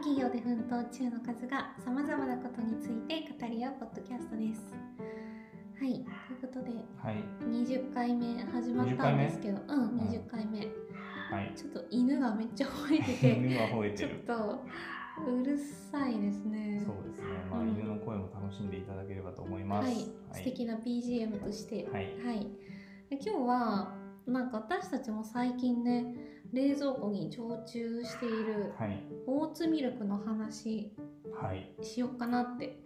企業で奮闘中の数がさまざまなことについて語り合うポッドキャストです。はい、ということではい。20回目始まったんですけど、うん、ん20回目。はい。ちょっと犬がめっちゃ吠えてて、犬は吠えてる。ちょっとうるさいですね。そうですね。まあ、うん犬の声も楽しんでいただければと思います。はい、素敵な BGM として。はい。はい、で今日はなんか私たちも最近ね冷蔵庫に常駐しているはい。オーツミルクの話はい。しようかなって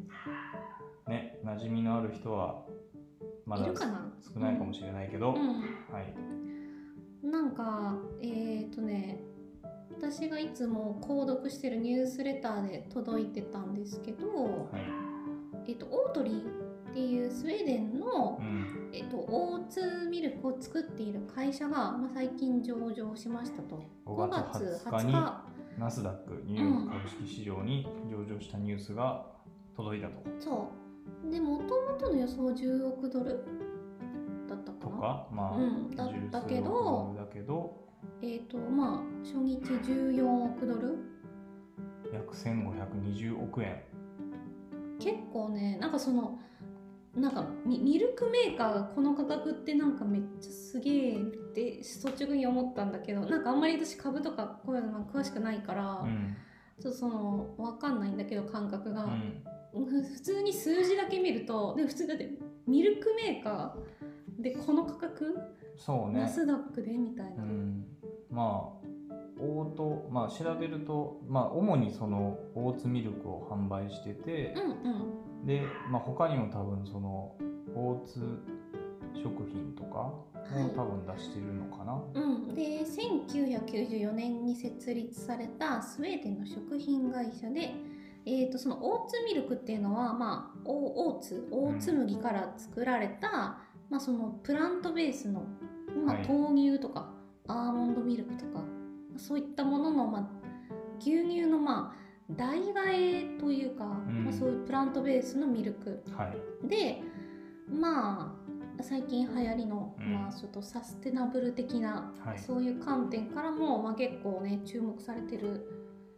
ね、馴染みのある人は、まだいるかな？少ないかもしれないけど、うん、はい。なんかえっ、とね私がいつも購読してるニュースレターで届いてたんですけど、はい。えっとオートリーっていうスウェーデンのう、ん。えっとオーツミルクを作っている会社が、まあ、最近上場しましたと。5 5月月20 20日。に日ナスダックニューヨーク株式市場に上場したニュースが届いたと。そう。でもともとの予想10億ドルだったかな？とか、まあ、うん。だったけどだけど、えっ、とまあ初日14億ドル？約1520億円。結構ねなんかそのなんかミミルクメーカーがこの価格ってなんかめっちゃすげえって率直に思ったんだけどなんかあんまり私株とかこういうの詳しくないから、うん。ちょっとその分かんないんだけど感覚が、うん。ふ普通に数字だけ見るとで普通だってミルクメーカーでこの価格、そうね。ナスダックでみたいな、うん、まあオートまあ調べるとまあ主にそのオーツミルクを販売しててうんうんでまあ他にも多分そのオーツ食品とかはい。も多分出してるのかな、うん、で1994年に設立されたスウェーデンの食品会社で、えー、とそのオーツミルクっていうのは、まあ、オオーツオーツ麦から作られた、まあ、そのプラントベースの、まあはい。豆乳とかアーモンドミルクとかそういったものの、まあ、牛乳の、まあ、代替えというか、ん。まあ、そういうプラントベースのミルク。はい。でまあ最近流行りの、うん。まあ、ちょっとサステナブル的な、はい。そういう観点からも、まあ、結構ね注目されてる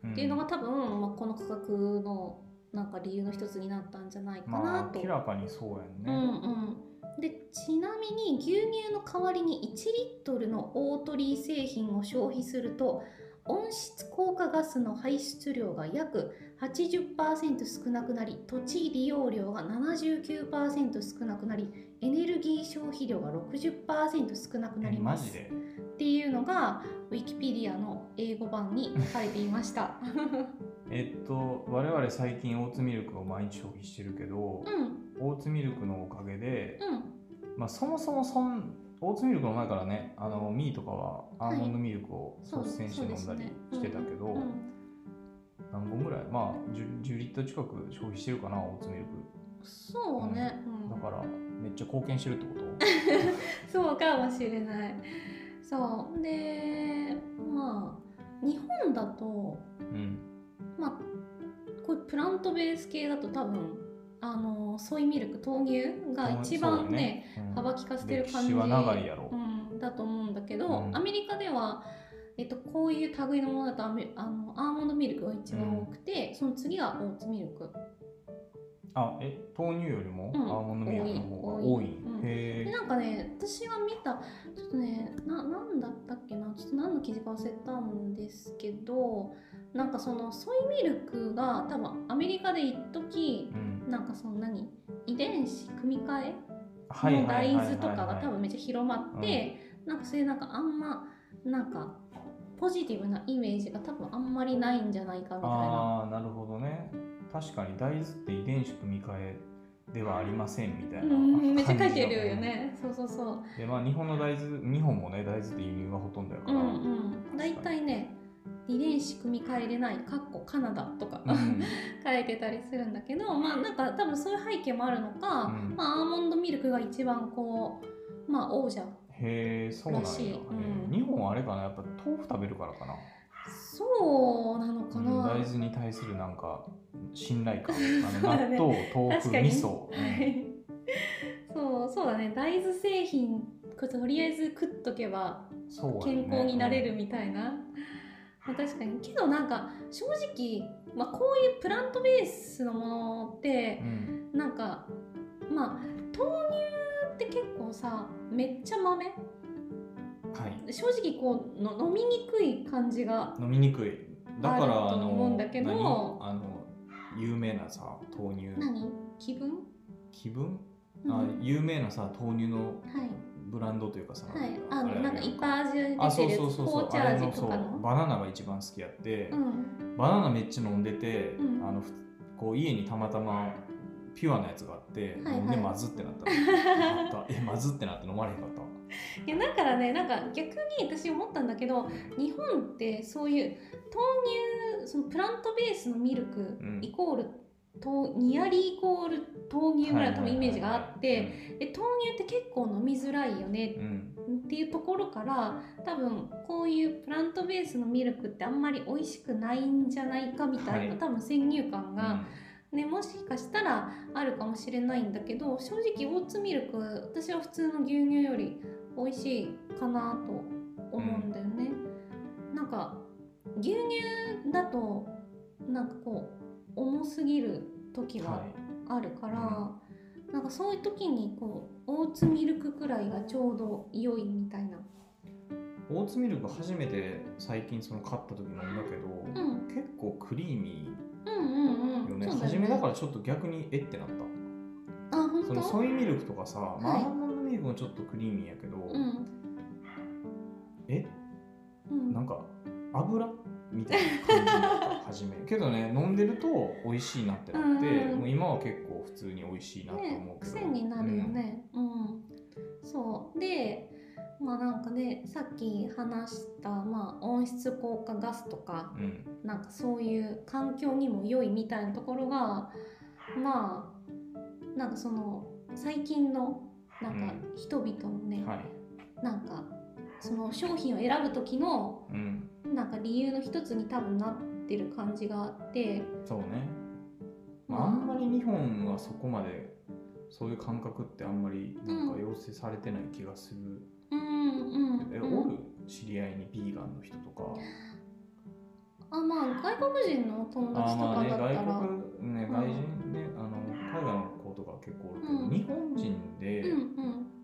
うん。っていうのが多分、まあ、この価格のなんか理由の一つになったんじゃないかなまあと。明らかにそうやんうんね、うん、でちなみに牛乳の代わりに1リットルのオートリー製品を消費すると温室効果ガスの排出量が約80%少なくなり土地利用量が79%少なくなりエネルギー消費量が60%少なくなえります。マジで？っていうのがウィキペディアの英語版に書かれていました。えっと我々最近オーツミルクを毎日消費してるけどう、ん。オーツミルクのおかげで、うん。まあ、そもそもそんオーツミルクの前からね。あのミーとかはアーモンドミルクを率先して飲んだりしてたけど、うん何本ぐらい？まあ 10, 10リットル近く消費してるかなオーツミルク。そうね、うん。だからめっちゃ貢献してるってこと？そうかもしれない。そう。でまあ日本だとうん。まあこういうプラントベース系だと多分あのソイミルク豆乳が一番ねそうだ幅利かせてる感じ、歴史は長いやろ、うん、だと思うんだけど、うん。アメリカでは、えっと、こういう類のものだとあのアーモンドミルクが一番多くて、その次がオーツミルク。あえ豆乳よりもアうん。ーモンドミルクの方が多い。多い。うん。へえでなんかね私が見たちょっとねななんだったっけな？ちょっと何の記事か忘れたんですけどなんかそのソイミルクが多分アメリカで一時うんなんかその何？遺伝子組み換え？はいの大豆とかがはい多分めっちゃ広まってなんかそういうなんかあんまなんかポジティブなイメージが多分あんまりないんじゃないかみたいな。ああなるほどね。確かに大豆って遺伝子組み換えではありませんみたいな。うん、めっちゃ書いてるよね。そうそうそう。でまあ日本の大豆日本もね大豆って輸入がほとんどやから、うんうん。大体ね、遺伝子組み換えれない、かっこカナダとか、うん。書いてたりするんだけど、まあなんか多分そういう背景もあるのか、うん。まあアーモンドミルクが一番こう、まあ王者。へえそうなんや、らしい。へうん。ー日本はあれかなやっぱ豆腐食べるからかな。そうなのかな。うん大豆に対するなんか信頼感。ね。納豆豆腐味噌、うん。は いそうそうだね。大豆製品とりあえず食っとけば健康になれるみたいな、まあ、確かに。けどなんか正直、まあ、こういうプラントベースのものってうん。なんかまあ豆乳って結構さめっちゃ豆。はい。正直こうの飲みにくい感じが飲みにくい。だからあの思うんだけど。何？あの有名なさ豆乳。何？気分、気分、うん。あ有名なさ豆乳のはいブランドというかさ、はい。あのれなんかいっぱい味出てるあそうやつそうそう。そう紅茶味とかの。バナナが一番好きやって、うん。バナナめっちゃ飲んでて、うん。あのふこう家にたまたまピュアなやつがあって、はいはい。飲んでまずってなった。えまずってなって飲まれへんかった。いやだからねなんか逆に私思ったんだけど日本ってそういう豆乳そのプラントベースのミルクうん。イコールとニアリーイコール豆乳ぐらいの多分イメージがあってで豆乳って結構飲みづらいよねうん。っていうところから多分こういうプラントベースのミルクってあんまり美味しくないんじゃないかみたいな、はい。多分先入観うん。が、ね、もしかしたらあるかもしれないんだけど正直オーツミルク私は普通の牛乳より美味しいかなと思うんだよね。なんか牛乳だとなんかこう重すぎる時はがあるから、なんかそういう時にこうオーツミルクくらいがちょうど良いみたいな。オーツミルク初めて最近その買った時飲んだけど、うん結構クリーミうんうんうん。ーよね初めだからちょっと逆にえってなったら。あ。そのソイミルクとかさ、まあはいアーモンドミルクもちょっとクリーミーやけど、うん。え？うん。なんか油？みたいな感じだった初め けどね飲んでると美味しいなってなって、うんもう今は結構普通に美味しいなと思ねうけど、癖になるよね。うん。そう。で。まあなんかねさっき話した、まあ、温室効果ガスとかうん、うん。なんかそういう環境にも良いみたいなところがまあなんかその最近のなんかうん。人々のね、はい、なんかその商品を選ぶ時のうん、なんか理由の一つに多分なってる感じがあって。そうね、まあ、あんまり日本はそこまでそういう感覚ってあんまりなんか要請されてない気がする、うん。うん、えうん。おる知り合いにビーガンの人とか？あまあ外国人の友達とかだったら、外国ねうん外人ね、あの海外の子とか結構おるけど、うん。日本人でうんうん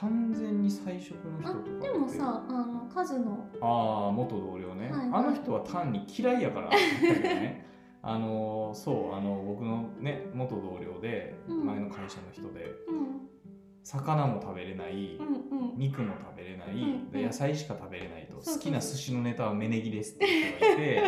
完全に菜食の人あとかって。でもさあの数の。ああ元同僚ね、はいはい。あの人は単に嫌いやから。だったけどねあのそうあの僕のね元同僚でうん。前の会社の人で、うん。魚も食べれない、うんうん。肉も食べれない、うんで野菜しか食べれないと好きな寿司のネタは芽ネギですって人がいて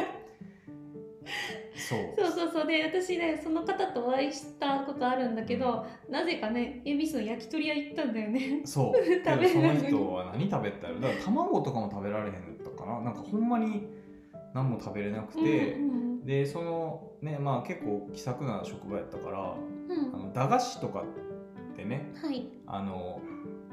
そう。そうそうで私ねその方とお会いしたことあるんだけど、なぜかね恵比寿の焼き鳥屋行ったんだよね。そう。食べその人は何食べた？らだから卵とかも食べられへんのかななんかほんまに何も食べれなくて、うんうんでそのねまあ結構気さくな職場やったからうん。あの駄菓子とかってねはい。あの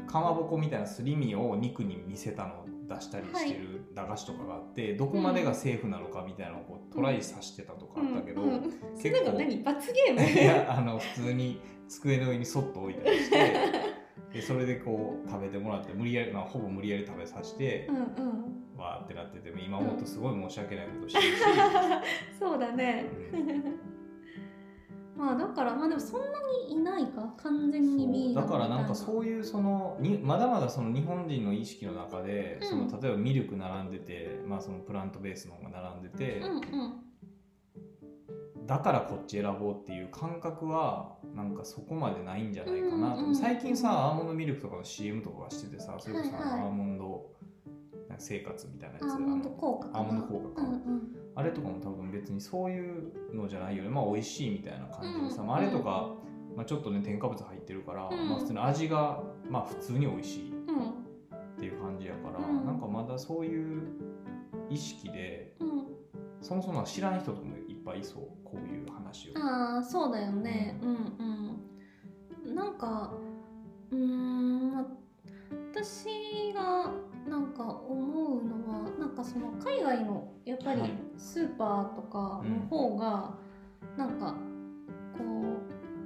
かまぼこみたいなすり身を肉に見せたのを出したりしてる駄菓子とかがあって、どこまでがセーフなのかみたいなのをこうトライさせてたとかあったけど、うんうん結構なんか何？罰ゲーム？いやあの普通に机の上にそっと置いたりして でそれでこう食べてもらって無理やり、まあ、ほぼ無理やり食べさせてう、んうん。わーってなってて今思うとすごい申し訳ないことしてるし、そうだね。うまあだからまあでもそんなにいないか完全にだからなんかうそういうそのにまだまだその日本人の意識の中で、うん。その例えばミルク並んでて、まあ、そのプラントベースの方が並んでて、うんうん。だからこっち選ぼうっていう感覚はなんかそこまでないんじゃないかなと、うんうん最近さアーモンドミルクとかの CM とかがしててさそれこそアーモンド生活みたいなやつアーモンド効果かな。アーモンド効果か。うんうんあれとかも多分別にそういうのじゃないよね。まあ美味しいみたいな感じでさ、うん。まあ、あれとか、まあ、ちょっとね添加物入ってるから、うん。まあ、普通に味がまあ普通に美味しいうん。っていう感じやから、うん。なんかまだそういう意識でうん。そもそも知らん人とかもいっぱいいそうこういう話を。ああそうだよね。うんうん。なんかうーんま私がか思うのはなんかその海外のやっぱりはい。スーパーとかの方がなんかこ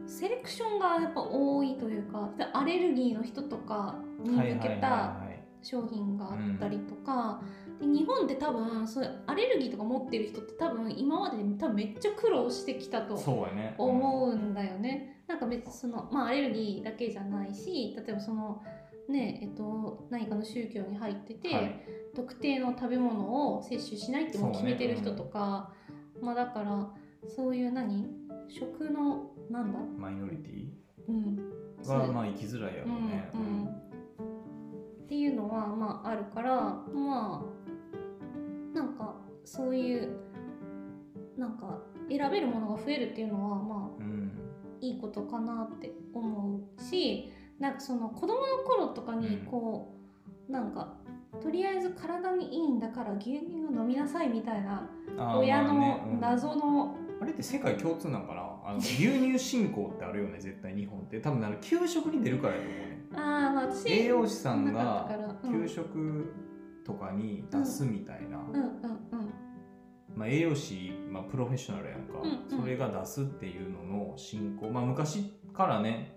うセレクションがやっぱ多いというかでアレルギーの人とかに向けた商品があったりとか、で日本って多分そういうアレルギーとか持ってる人って多分今まで多分めっちゃ苦労してきたと思うんだよね。なんか別にその、まあ、アレルギーだけじゃないし例えばそのねえっと、何かの宗教に入ってて、はい。特定の食べ物を摂取しないってもう決めてる人とか、まあだからそういう何？食のなんだ、マイノリティ？うん、はまあ生きづらいやろうね、うん。うん。っていうのはまああるからまあなんかそういうなんか選べるものが増えるっていうのはまあうん。いいことかなって思うしなんかその子供の頃とかにうん。こう、なんかとりあえず体にいいんだから牛乳を飲みなさいみたいな親の謎の、あれって世界共通なんかな？あの牛乳振興ってあるよね絶対日本って。多分あの給食に出るからやと思うね。ああまあ私栄養士さんが給食とかに出すみたいな、うんうんうん。まあ、栄養士、まあ、プロフェッショナルやんか、うんうん。それが出すっていうのの進行。まあ昔からね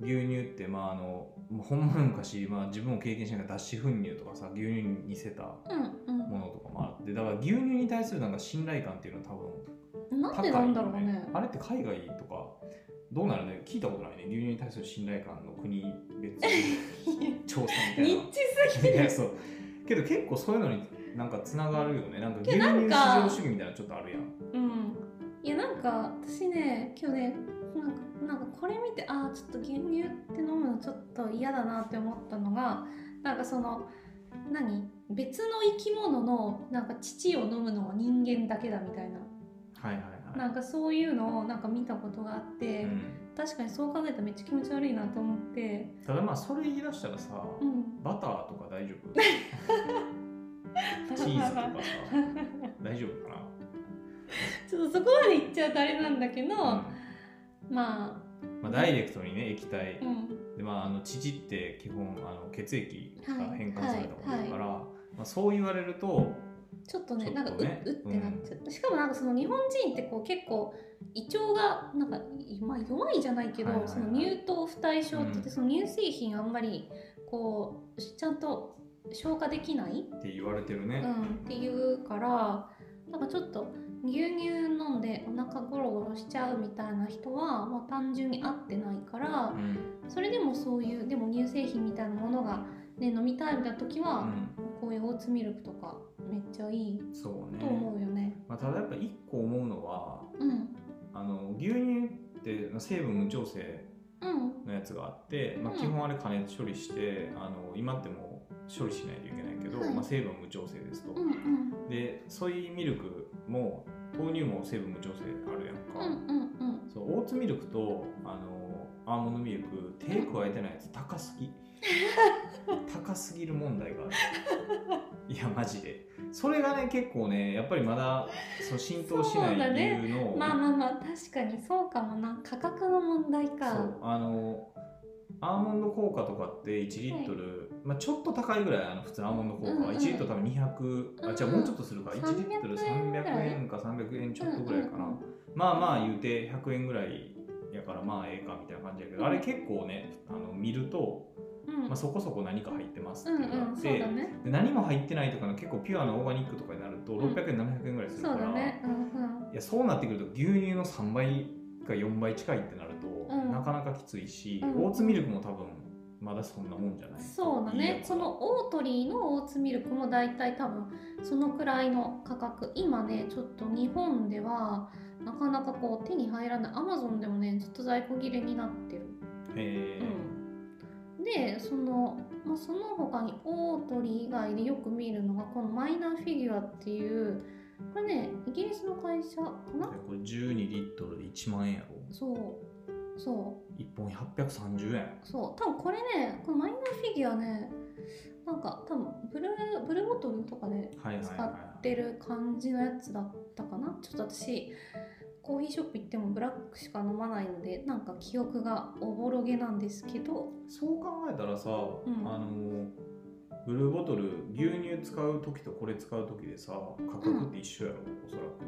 牛乳ってまああのほんまに昔、まあ、自分も経験しながら脱脂粉乳とかさ牛乳に似せたものとかもあってだから牛乳に対するなんか信頼感っていうのは多分なんでなんだろうね。あれって海外とかどうなるね聞いたことないね。牛乳に対する信頼感の国別 調査みたいな。ニッチすぎる。そう。けど結構そういうのになんかつながるよね。なんか牛乳至上主義みたいなのちょっとあるやん。うん。いやなんか私ね今日ねなんかなんかこれ見てああちょっと牛乳って飲むのちょっと嫌だなって思ったのがなんかその何？別の生き物のなんか乳を飲むのは人間だけだみたいな。はいはいはい。なんかそういうのをなんか見たことがあって、うん。確かにそう考えたらめっちゃ気持ち悪いなと思って。ただまあそれ言い出したらさ、うん。バターとか大丈夫？チーズとかさ大丈夫かな、ちょっとそこまで言っちゃうとあれなんだけど、うんまあまあ、ダイレクトにね液体、うん。でまああの乳って基本あの血液が変換されたものだから、はいまあ、そう言われるとちょっとねちょなんかううってなっちゃう、しかもなんかその日本人ってこう結構胃腸がなんか、まあ、弱いじゃないけど、はいはいはい。その乳糖不対症って言って、うん。その乳製品あんまりこうちゃんと消化できない、って言われてるね、うん、っていうからなんかちょっと牛乳飲んでお腹ゴロゴロしちゃうみたいな人は、まあ、単純に合ってないからうん。それでもそういうでも乳製品みたいなものが、ね、飲みたいみたいな時は、こういうオーツミルクとかめっちゃいいうん、そうね。と思うよね。まあ、ただやっぱ一個思うのはうん。あの牛乳ってまあ成分無調整うん。のやつがあって、まあ、うん。基本あれ加熱処理して、あの今ってもう処理しないといけないけど、はい。まあ、成分無調整ですと、うんうん。でソイミルクも豆乳も成分無調整あるやんか、うんうんうん。そうオーツミルクとあのアーモンドミルク手加えてないやつ高すぎ。高すぎる問題がある。いやマジで。それがね結構ねやっぱりまだそう浸透しない理由の、まあまあまあ確かにそうかもな。価格の問題そかうあのアーモンド効果とかって1リットル、まあ、ちょっと高いぐらいあの普通アーモンド効果は、うんうん1リットル多分200あじゃあうんもうちょっとするか、1リットル300円ぐらい300円か300円ちょっとぐらいかな、うんうんまあまあ言うて100円ぐらいやからまあええかみたいな感じやけど、うん。あれ結構ねあの見ると、うん。まあ、そこそこ何か入ってますっうんていうのがあうんって、そうだね。で何も入ってないとかの結構ピュアなオーガニックとかになるとうん。600円、700円ぐらいするから、そうだね。うんうん。いやそうなってくると牛乳の3倍か4倍近いってなると、うん。なかなかきついし、うん。オーツミルクも多分まだそんなもんじゃないそうだね。このオートリーのオーツミルクもだいたい多分そのくらいの価格。今ねちょっと日本ではなかなかこう手に入らない。アマゾンでもねずっと在庫切れになってる。へうん。でその、まあ、その他にオートリー以外でよく見るのがこのマイナーフィギュアっていうこれねイギリスの会社かーな？これ12リットルで1万円やろ。そうそ1本830円。うそう。多分これねこのマイナーフィギュアねなんか多分ブルーブルーボトルとかで使はってる感じのやつだったかな？ちょっと私コーヒーショップ行ってもブラックしか飲まないのでなんか記憶がおぼろげなんですけど。いそう考えたらさ、ん。あのブルーボトル牛乳使う時とこれ使う時でさ価格って一緒やろ、おそらく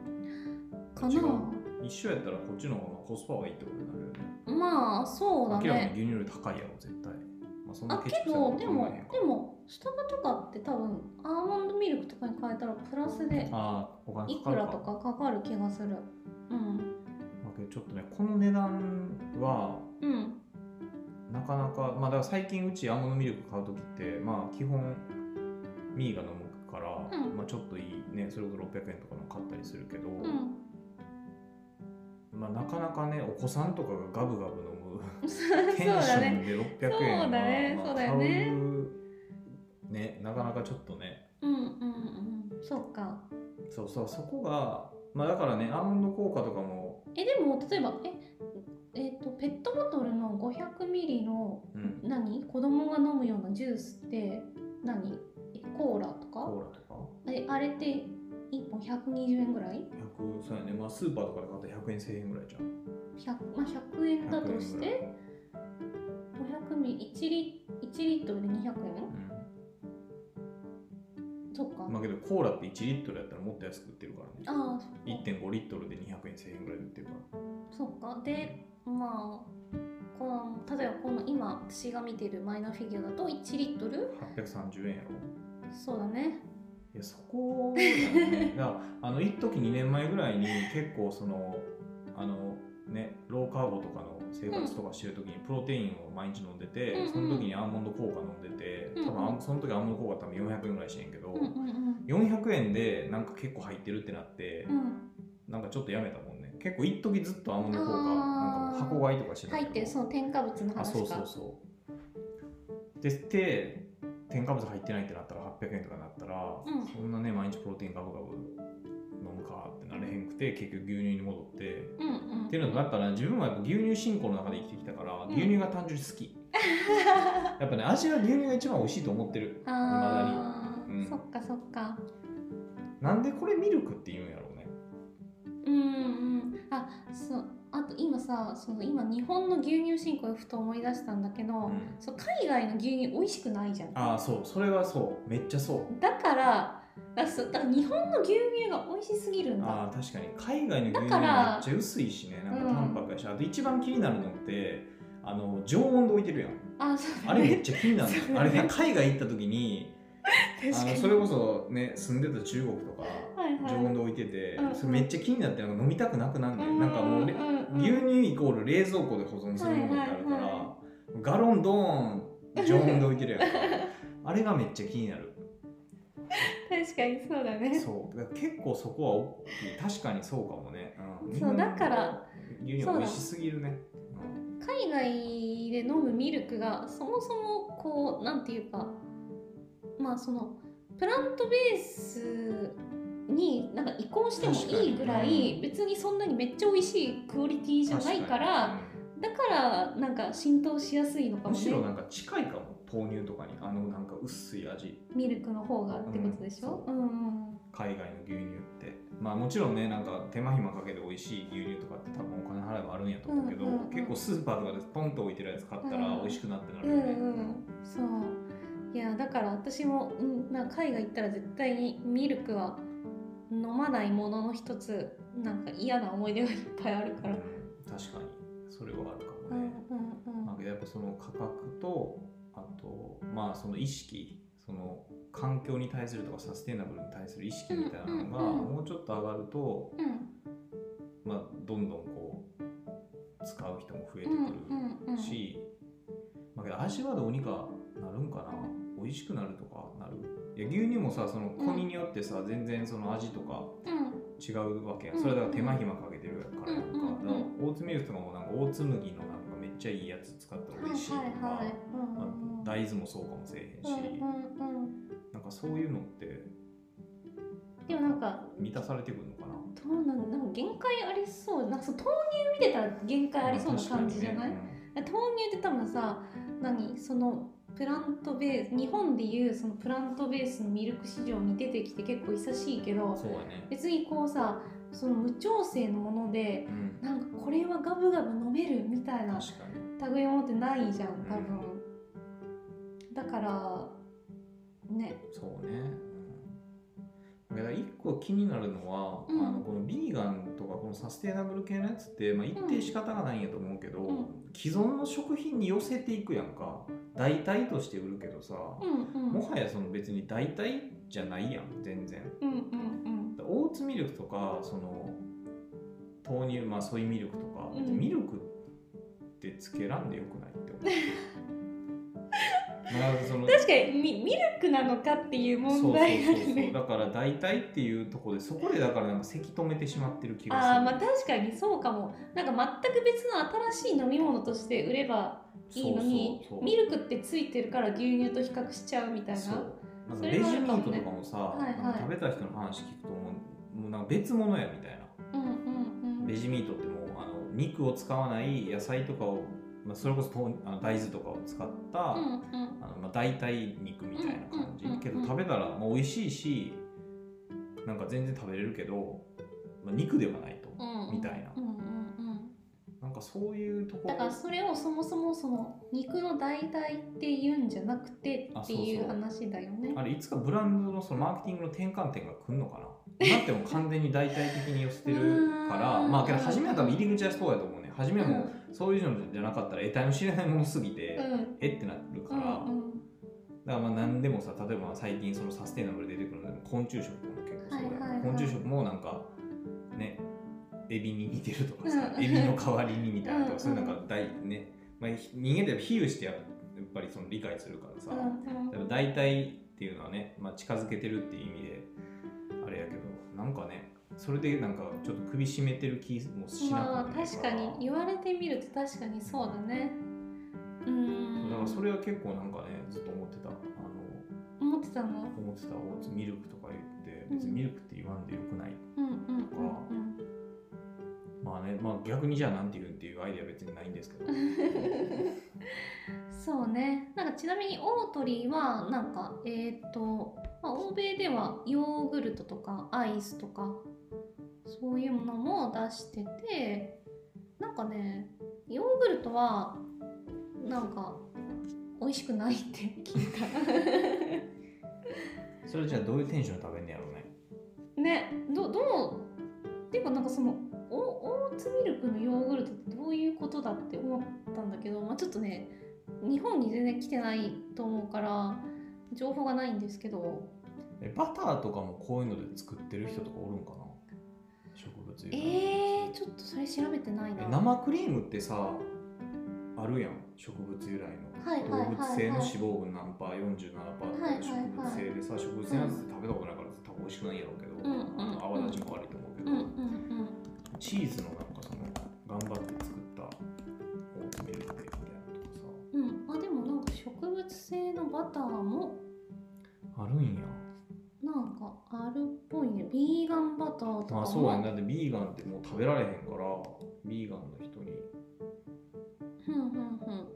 かな。一緒やったらこっちの方がコスパはいいってことになるよね。まあそうだ明らかにね牛乳より高いやろ絶対。あそんなけどでもでもスタバとかって多分アーモンドミルクとかに変えたらプラスでいくらとかかかる気がする。うん。まあけどちょっとねこの値段はうん。なかなかまあだから最近うちアーモンドミルク買う時ってまあ基本ミーが飲むから、うん。まあちょっといいねそれこそ600円とかの買ったりするけど、うんまあなかなかねお子さんとかがガブガブ飲む。そンシだね。ョンで600円はそうだね。まあそうね。ねなかなかちょっとね。うんうんうんそうか。そうそうそこがまあだからねアーモンド効果とかも。えでも例えばええっ、とペットボトルの500ミリのうん。何？子供が飲むようなジュースって何？えコーラとか？コーラとか？えあれって1本120円ぐらい？100そうやね。まあスーパーとかで買ったら100円1000円ぐらいじゃん 100, まあ、100円だとし100円ぐらて500ミリ 1, リ1リットルで200円？そっか、まあけどコーラって1リットルやったらもっと安く売ってるからね。ああそっか。1.5リットルで200円1000円ぐらいで売ってるから。そっか。でまあこの例えばこの今私が見てるマイナーフィギュアだと1リットル？830円やろ。そうだねいやそこだあの一時2年前ぐらいに結構そのあのねローカーボとかの生活とかしてる時にプロテインを毎日飲んでて、うんうん。その時にアーモンド効果飲んでて多分あんその時アーモンド効果多分400円ぐらいしてんけど、うんうんうん400円でなんか結構入ってるってなって、うん。なんかちょっとやめたもんね。結構一時ずっとアーモンド効果なんか箱買いとかしてたけど。入ってるその添加物の話か。あそうそうそう。でで添加物入ってないってなったら800円とかなったら、うん。そんなね毎日プロテインガブガブ飲むかってなれへんくて結局牛乳に戻って、うんうん。っていうのもやっぱね自分もやっぱ牛乳進行の中で生きてきたから、うん。牛乳が単純に好き。やっぱね味は牛乳が一番美味しいと思ってる。あー、うん。そっかそっか。なんでこれミルクって言うんやろうね。うんうん。あそうあと今さその今日本の牛乳進行をふと思い出したんだけど、うん。そう海外の牛乳美味しくないじゃん。ああそう。それはそう。めっちゃそう。だからだから日本の牛乳が美味しすぎるんだ。あー確かに。海外の牛乳めっちゃ薄いしね。なんかうん。淡白やし、あと一番気になるのってあの常温で置いてるやん。あそうあれめっちゃ気になる あれね海外行った時に あのそれこそね住んでた中国とか常温で置いてて、うんそれめっちゃ気になってなんか飲みたくなくなんねんなんかもう牛乳イコール冷蔵庫で保存するものってあるから、ガロンドーン常温で置いてるやんか。あれがめっちゃ気になる。確かにそうだね。そう。結構そこは大きい。確かにそうかもね、うん、そうだから牛乳美味しすぎるね。海外で飲むミルクがそもそもこうなんていうかまあそのプラントベースになんか移行してもいいぐらいに。別にそんなにめっちゃ美味しいクオリティうんじゃないからだからなんか浸透しやすいのかもね。にむしろなんか近いかも豆乳とかにあのなんか薄い味。ミルクの方がってことでしょ、うん、うん海外の牛乳って。まあもちろんねなんか手間暇かけて美味しい牛乳とかって多分お金払えばあるんやと思うけど、うんうんうん。結構スーパーとかでポンと置いてるやつ買ったらうん美味しくなってなるうんよね、うん。そういやだから私も、うん、なんか海外行ったら絶対にミルクは飲まないものの一つなんか嫌な思い出がいっぱいあるから、うん確かに。それはあるかうんもね、うん。うんまあ、やっぱその価格とあとまあその意識その環境に対するとかサステイナブルに対する意識みたいなのがうんうんうんもうちょっと上がると、うん。まあ、どんどんこう使う人も増えてうんくうんうんるし、まあ、けど味はどうにかなるんかな。美味しくなるとかなる。いや牛乳もさその国によってさ、全然その味とかうん。違うわけやん。うん。それだから手間暇かけてるからやんか,、うんうんうん。だからオーツミルクとかもなんかオーツ麦のなんかめっちゃいいやつ使ったら美味しいとか、大豆もそうかもしれへんし、うんうんうん。なんかそういうのってでもなんか満たされてくるのかな。どうなんなんか限界ありそう。なんかそう豆乳見てたら限界ありそうな感じじゃない、まあ豆乳って多分さ何？そのプラントベース日本でいうそのプラントベースのミルク市場に出てきて結構久しいけどね。別にこうさその無調整のものでうん、なんかこれはガブガブ飲めるみたいな類のものってないじゃん。多分、だからね。そうね、一個気になるのは、うん。あのこのビーガンとかこのサステイナブル系のやつって、まあ、一定仕方がないんやと思うけど、うん。既存の食品に寄せていくやんか。代替として売るけどさ、うんうん。もはやその別に代替じゃないやん全然。うんうんうん。オーツミルクとかその豆乳まあソイミルクとか、うん。ミルクってつけらんでよくないって思う 確かにミミルクなのかっていう問題があそうそうそうそう。るねだから代替っていうところでそこでだからなんかせき止めてしまってる気がする。ああまあ確かにそうかも。なんか全く別の新しい飲み物として売ればいいのにミルクってついてるから牛乳と比較しちゃうみたいな。そう。なんかそれはあベジミートとかもさ、はいはい。食べた人の話聞くともうもうなんか別物やみたいな。うんうんうん。ベジミートってもうあの肉を使わない野菜とかを、まあ、それこそ豆あの大豆とかを使った、うんうん。あのまあ、代替肉みたいな感じ、けど食べたら、まあ、美味しいしなんか全然食べれるけど、まあ、肉ではないと、うん。みたいな。うんうんうん。なんかそういうところ。だからそれをそもそもその肉の代替っていうんじゃなくてあっていう話だよね。あれいつかブランドのそのマーケティングの転換点が来るのかな。今ってもう完全に代替的に寄せてるからまあけど初めは多分入り口はそうやと思うね。初めはもううそういうのじゃなかったら得体の知れないものすぎて、ん。えってなるから、うんうん。だからまあ何でもさ例えば最近そのサステイナブルで出てくるので昆虫食も結構そうや、はいはいはい。昆虫食もなんかねエビに似てるとかさ、うん。エビの代わりにみたいなとか、うん。そういうなんか大ね、まあ、人間って比喩してやっぱりその理解するからさ、うん。だから代替っていうのはね、まあ、近づけてるっていう意味であれやけどなんかねそれでなんかちょっと首絞めてる気もしなまあ確かに言われてみると確かにそうだね。うーん。だからそれは結構なんかねずっと思ってた。あの思ってたの？思ってた。オーツミルクとか言って別にミルクって言わんでよくない、うんうんうんうん。まあねまあ逆にじゃあなんて言うんっていうアイデアは別にないんですけど。そうね。なんかちなみにオートリーはなんかえっ、と、まあ、欧米ではヨーグルトとかアイスとかそういうものも出しててなんかねヨーグルトはなんか美味しくないって聞いた。それじゃあどういうテンションで食べんねやろうね。ねどどうっていうかなんかそのオオーツミルクのヨーグルトってどういうことだって思ったんだけど、まあ、ちょっとね日本に全然来てないと思うから情報がないんですけど。えバターとかもこういうので作ってる人とかおるんかな？植物由来えー、ちょっとそれ調べてないな。え生クリームってさあるやん。植物由来の、はいはいはいはい。動物性の脂肪分何パー47%パーとかはいはいはい。植物性でさ植物性のやつ食べたことないから多分美味しくないやろうけど、うん。うんあの泡立ちも悪いと思うけど、うんうんチーズのなんかその頑張って作ったオーツミルクでみたいなのとかうんうん。あでもなんか植物性のバターもさあるんやなんかあるっぽいね。ビーガンバターとかあそうやんだってビーガンってもう食べられへんからビーガンの人に。ふんふんふん。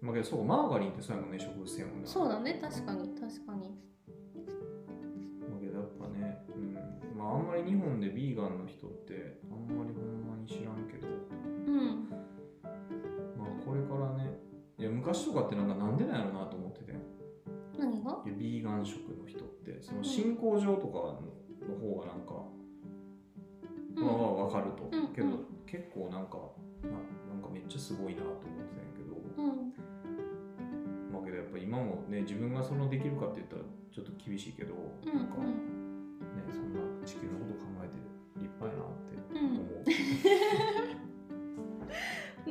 まあけどそうかマーガリンってそうやもんね植物性やもんね。そうだね。確かに。確かに。だけどやっぱね、うん、まああんまり日本でビーガンの人ってあんまりほんまに知らんけど、うん。まあこれからね、いや昔とかってなんかなんでなんやろなと思ビーガン食の人って、その進行上とかの方がなんか、うん。まあまあわかると、うんけど結構なんかな、なんかめっちゃすごいなと思ってたんやけど、うん。まあけどやっぱ今もね、自分がそのできるかって言ったらちょっと厳しいけど、うんなんかね、そんな地球のこと考えて立派やなってうん思う。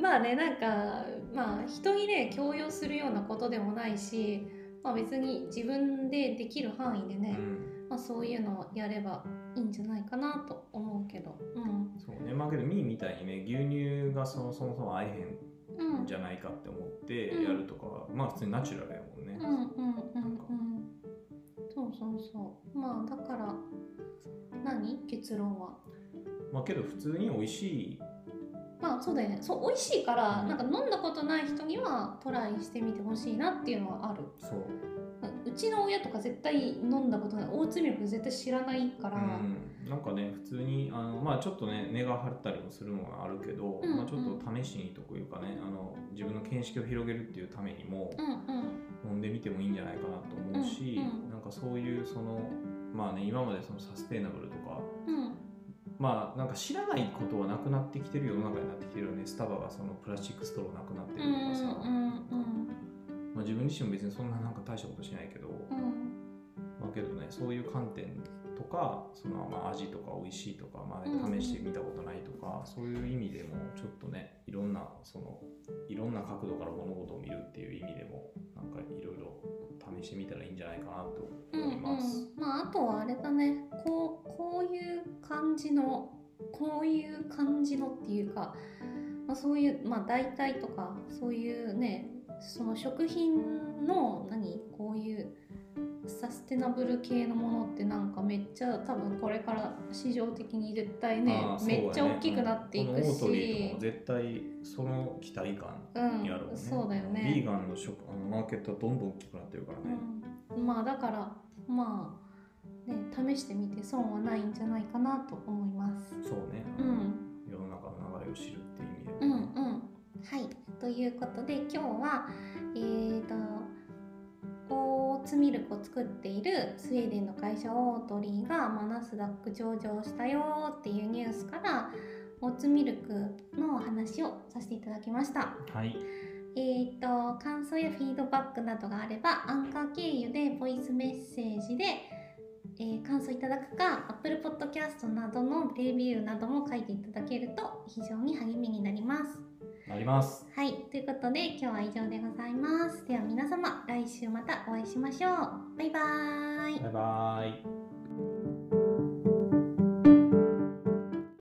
まあねなんかまあ人にね強要するようなことでもないし、まあ、別に自分でできる範囲でね、うん。まあ、そういうのをやればいいんじゃないかなと思うけど。うん。そうね、まあけどミーみたいにね牛乳がそもそも合えへうんん。じゃないかって思ってうん。やるとかは、まあ普通にナチュラルやもんね、うんうんうんうん。そうそうそう。まあだから何？結論は。まあけど普通に美味しいまあそうだよね。そう美味しいから、うん。なんか飲んだことない人にはトライしてみてほしいなっていうのはある。そう、うちの親とか絶対飲んだことない。オーツミルク絶対知らないから、うん、なんかね普通にあのまあちょっとね値が張ったりもするのはあるけど、うんまあちょっと試しにというかねあの自分の見識を広げるっていうためにもうんうん。飲んでみてもいいんじゃないかなと思うし、うんうん。なんかそういうそのまあね今までそのサステイナブルとかうんまあなんか知らないことはなくなってきてる世の中になってきてるよね。スタバがそのプラスチックストローなくなってうんるとかさ、うんまあ、自分自身も別にそんななんか大したことしないけど、うん。うんまあけどねそういう観点とかそのまあ味とか美味しいとか、まうんうんあ、試してみたことないとか、そういう意味でもちょっとねいろんなそのいろんな角度から物事を見るっていう意味でもなんかいろいろ試してみたらいいんじゃないかなとうん思います。うん、まああとはあれだね。こうこういう感じのこういう感じのっていうか、まあ、そういうまあ代替とかそういうねその食品の何こういうサステナブル系のものってなんかめっちゃ多分これから市場的に絶対ねねめっちゃ大きくなっていくこのオートリーとしかも絶対その期待感うんにあるもんね。そうだよねビーガンの食あのマーケットはどんどん大きくなってるからね。うん、まあだから試してみて損はないんじゃないかなと思います。そうね、うん。世の中の流れを知るっていう意味で。も、うん。うんはい。ということで今日はえーとオーツミルクを作っているスウェーデンの会社オートリーが、まあ、ナスダック上場したよっていうニュースからオーツミルクのお話をさせていただきました。はいえー、と感想やフィードバックなどがあればアンカー経由でボイスメッセージで、えー感想いただくか Apple Podcast などのレビューなども書いていただけると非常に励みになります。なります。はい、ということで今日は以上でございます。では皆様来週またお会いしましょう。バイバーイ。バイバイ。